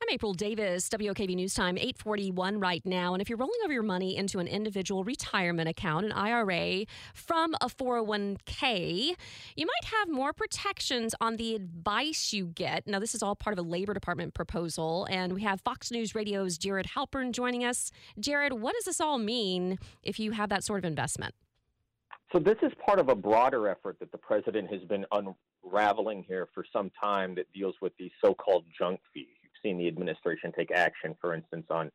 I'm April Davis, WOKV News Time, 841 right now. And if you're rolling over your money into an individual retirement account, an IRA, from a 401k, you might have more protections on the advice you get. Now, this is all part of a Labor Department proposal. And we have Fox News Radio's Jared Halpern joining us. Jared, what does this all mean if you have that sort of investment? So, this is part of a broader effort that the president has been unraveling here for some time that deals with these so called junk fees seen the administration take action, for instance, on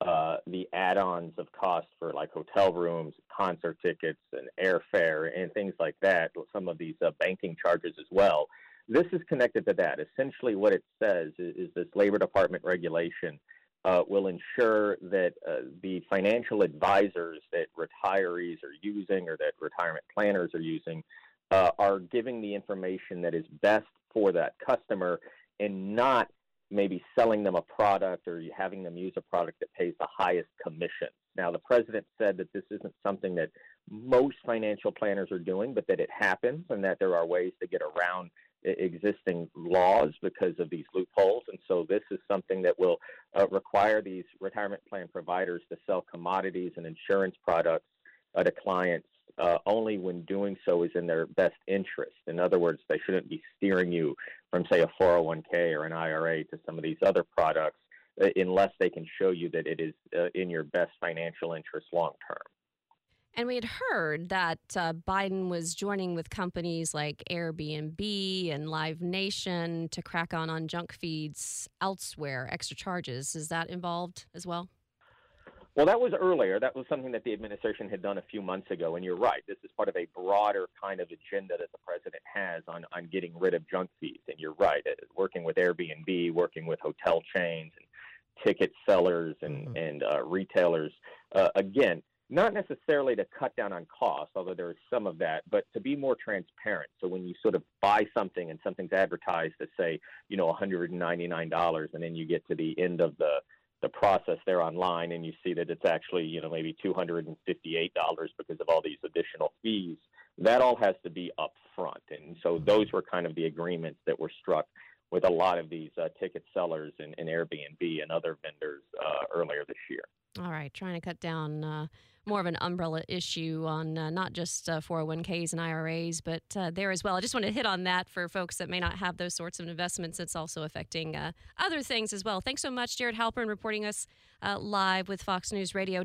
uh, the add-ons of cost for like hotel rooms, concert tickets, and airfare, and things like that. Some of these uh, banking charges as well. This is connected to that. Essentially, what it says is, is this Labor Department regulation uh, will ensure that uh, the financial advisors that retirees are using or that retirement planners are using uh, are giving the information that is best for that customer and not maybe selling them a product or having them use a product that pays the highest commission. Now, the president said that this isn't something that most financial planners are doing, but that it happens and that there are ways to get around existing laws because of these loopholes. And so, this is something that will uh, require these retirement plan providers to sell commodities and insurance products uh, to clients uh, only when doing so is in their best interest. In other words, they shouldn't be steering you from, say, a 401k or an IRA to some of these other products uh, unless they can show you that it is uh, in your best financial interest long term. And we had heard that uh, Biden was joining with companies like Airbnb and Live Nation to crack on on junk feeds elsewhere, extra charges. Is that involved as well? Well, that was earlier. That was something that the administration had done a few months ago. And you're right. This is part of a broader kind of agenda that the president has on, on getting rid of junk fees. And you're right. Uh, working with Airbnb, working with hotel chains and ticket sellers and, mm-hmm. and uh, retailers. Uh, again, not necessarily to cut down on costs, although there is some of that, but to be more transparent. So when you sort of buy something and something's advertised to say, you know, $199, and then you get to the end of the the process there online and you see that it's actually you know maybe $258 because of all these additional fees. That all has to be up front and so those were kind of the agreements that were struck with a lot of these uh, ticket sellers and, and airbnb and other vendors uh, earlier this year. All right, trying to cut down uh, more of an umbrella issue on uh, not just uh, 401ks and IRAs, but uh, there as well. I just want to hit on that for folks that may not have those sorts of investments. It's also affecting uh, other things as well. Thanks so much, Jared Halpern, reporting us uh, live with Fox News Radio.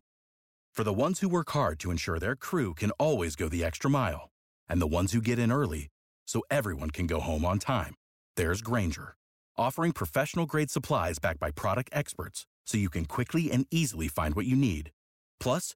For the ones who work hard to ensure their crew can always go the extra mile, and the ones who get in early so everyone can go home on time, there's Grainger, offering professional grade supplies backed by product experts so you can quickly and easily find what you need. Plus,